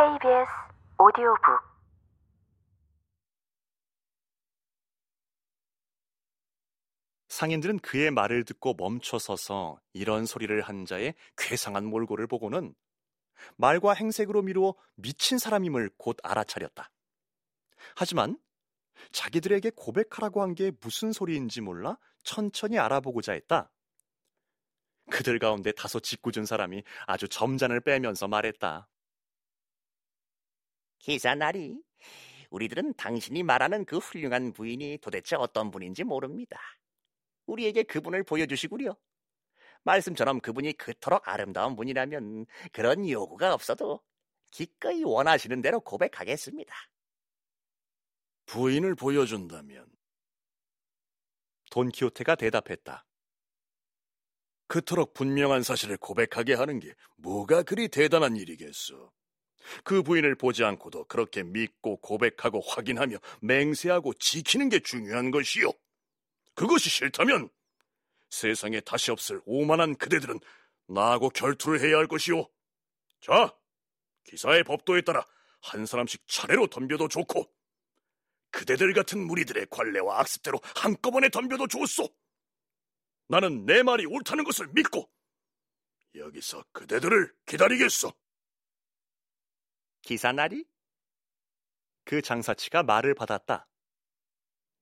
KBS 오디오북 상인들은 그의 말을 듣고 멈춰서서 이런 소리를 한 자의 괴상한 몰골을 보고는 말과 행색으로 미루어 미친 사람임을 곧 알아차렸다. 하지만 자기들에게 고백하라고 한 게 무슨 소리인지 몰라 천천히 알아보고자 했다. 그들 가운데 다소 짓궂은 사람이 아주 점잔을 빼면서 말했다. 기사나리, 우리들은 당신이 말하는 그 훌륭한 부인이 도대체 어떤 분인지 모릅니다. 우리에게 그분을 보여주시구려. 말씀처럼 그분이 그토록 아름다운 분이라면 그런 요구가 없어도 기꺼이 원하시는 대로 고백하겠습니다. 부인을 보여준다면 돈키호테가 대답했다. 그토록 분명한 사실을 고백하게 하는 게 뭐가 그리 대단한 일이겠어. 그 부인을 보지 않고도 그렇게 믿고 고백하고 확인하며 맹세하고 지키는 게 중요한 것이요. 그것이 싫다면 세상에 다시 없을 오만한 그대들은 나하고 결투를 해야 할 것이요. 자, 기사의 법도에 따라 한 사람씩 차례로 덤벼도 좋고 그대들 같은 무리들의 관례와 악습대로 한꺼번에 덤벼도 좋소. 나는 내 말이 옳다는 것을 믿고 여기서 그대들을 기다리겠소. 기사나리, 그 장사치가 말을 받았다.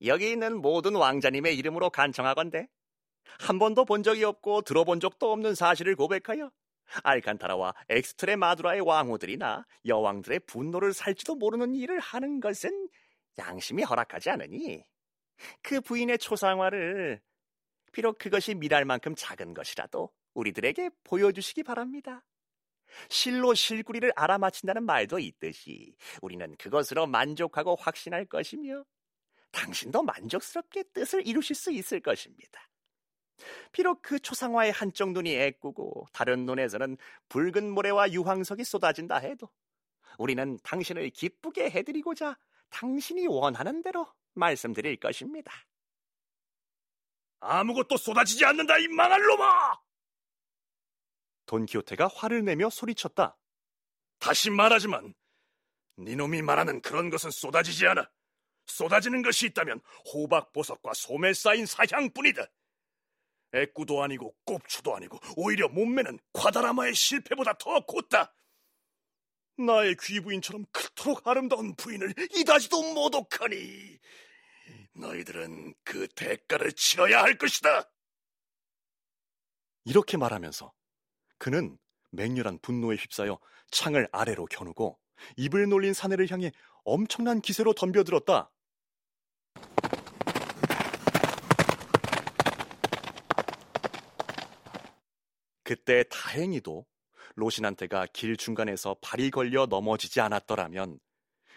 여기 있는 모든 왕자님의 이름으로 간청하건대 한 번도 본 적이 없고 들어본 적도 없는 사실을 고백하여 알칸타라와 엑스트레 마두라의 왕후들이나 여왕들의 분노를 살지도 모르는 일을 하는 것은 양심이 허락하지 않으니 그 부인의 초상화를 비록 그것이 미랄 만큼 작은 것이라도 우리들에게 보여주시기 바랍니다. 실로 실구리를 알아맞힌다는 말도 있듯이 우리는 그것으로 만족하고 확신할 것이며 당신도 만족스럽게 뜻을 이루실 수 있을 것입니다. 비록 그 초상화의 한쪽 눈이 애꾸고 다른 눈에서는 붉은 모래와 유황석이 쏟아진다 해도 우리는 당신을 기쁘게 해드리고자 당신이 원하는 대로 말씀드릴 것입니다. 아무것도 쏟아지지 않는다 이 망할 놈아! 돈키호테가 화를 내며 소리쳤다. 다시 말하지만 네 놈이 말하는 그런 것은 쏟아지지 않아. 쏟아지는 것이 있다면 호박보석과 소매 쌓인 사향뿐이다. 애꾸도 아니고 꼽추도 아니고 오히려 몸매는 과다라마의 실패보다 더 곧다. 나의 귀부인처럼 그토록 아름다운 부인을 이다지도 못독하니 너희들은 그 대가를 치러야 할 것이다. 이렇게 말하면서 그는 맹렬한 분노에 휩싸여 창을 아래로 겨누고 입을 놀린 사내를 향해 엄청난 기세로 덤벼들었다. 그때 다행히도 로신한테가 길 중간에서 발이 걸려 넘어지지 않았더라면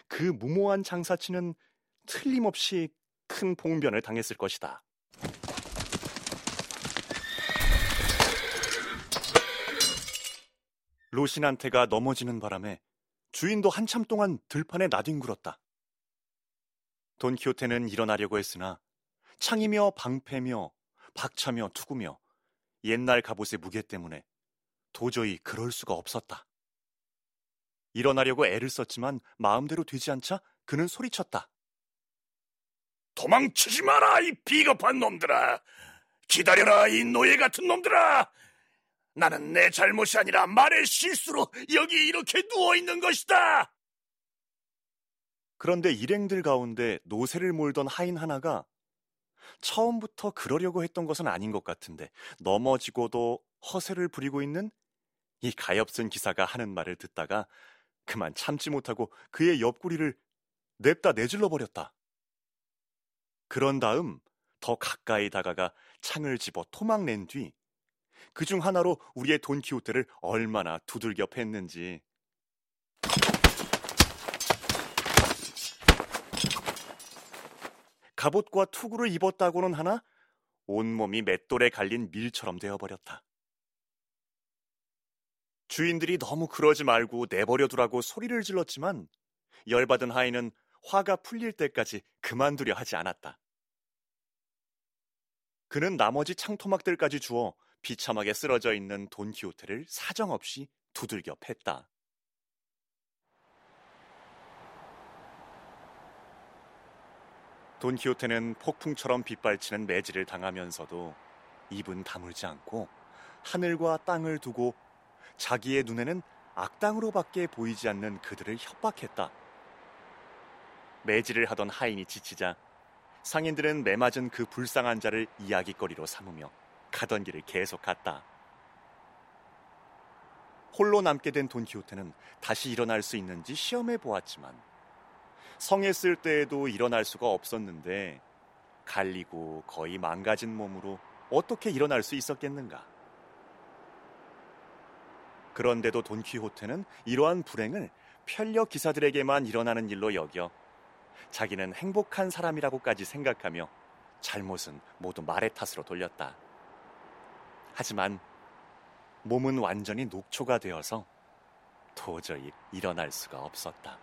그 무모한 장사치는 틀림없이 큰 봉변을 당했을 것이다. 로신한테가 넘어지는 바람에 주인도 한참 동안 들판에 나뒹굴었다. 돈키호테는 일어나려고 했으나 창이며 방패며 박차며 투구며 옛날 갑옷의 무게 때문에 도저히 그럴 수가 없었다. 일어나려고 애를 썼지만 마음대로 되지 않자 그는 소리쳤다. 도망치지 마라, 이 비겁한 놈들아. 기다려라, 이 노예 같은 놈들아. 나는 내 잘못이 아니라 말의 실수로 여기 이렇게 누워 있는 것이다. 그런데 일행들 가운데 노새를 몰던 하인 하나가 처음부터 그러려고 했던 것은 아닌 것 같은데 넘어지고도 허세를 부리고 있는 이 가엾은 기사가 하는 말을 듣다가 그만 참지 못하고 그의 옆구리를 냅다 내질러 버렸다. 그런 다음 더 가까이 다가가 창을 집어 토막 낸 뒤 그 중 하나로 우리의 돈키호테를 얼마나 두들겨 팼는지 갑옷과 투구를 입었다고는 하나 온몸이 맷돌에 갈린 밀처럼 되어버렸다. 주인들이 너무 그러지 말고 내버려 두라고 소리를 질렀지만 열받은 하인은 화가 풀릴 때까지 그만두려 하지 않았다. 그는 나머지 창토막들까지 주어 비참하게 쓰러져 있는 돈키호테를 사정없이 두들겨 팼다. 돈키호테는 폭풍처럼 빗발치는 매질을 당하면서도 입은 다물지 않고 하늘과 땅을 두고 자기의 눈에는 악당으로밖에 보이지 않는 그들을 협박했다. 매질을 하던 하인이 지치자 상인들은 매맞은 그 불쌍한 자를 이야기거리로 삼으며 가던 길을 계속 갔다. 홀로 남게 된 돈키호테는 다시 일어날 수 있는지 시험해 보았지만 성했을 때에도 일어날 수가 없었는데 갈리고 거의 망가진 몸으로 어떻게 일어날 수 있었겠는가? 그런데도 돈키호테는 이러한 불행을 편력 기사들에게만 일어나는 일로 여겨 자기는 행복한 사람이라고까지 생각하며 잘못은 모두 말의 탓으로 돌렸다. 하지만 몸은 완전히 녹초가 되어서 도저히 일어날 수가 없었다.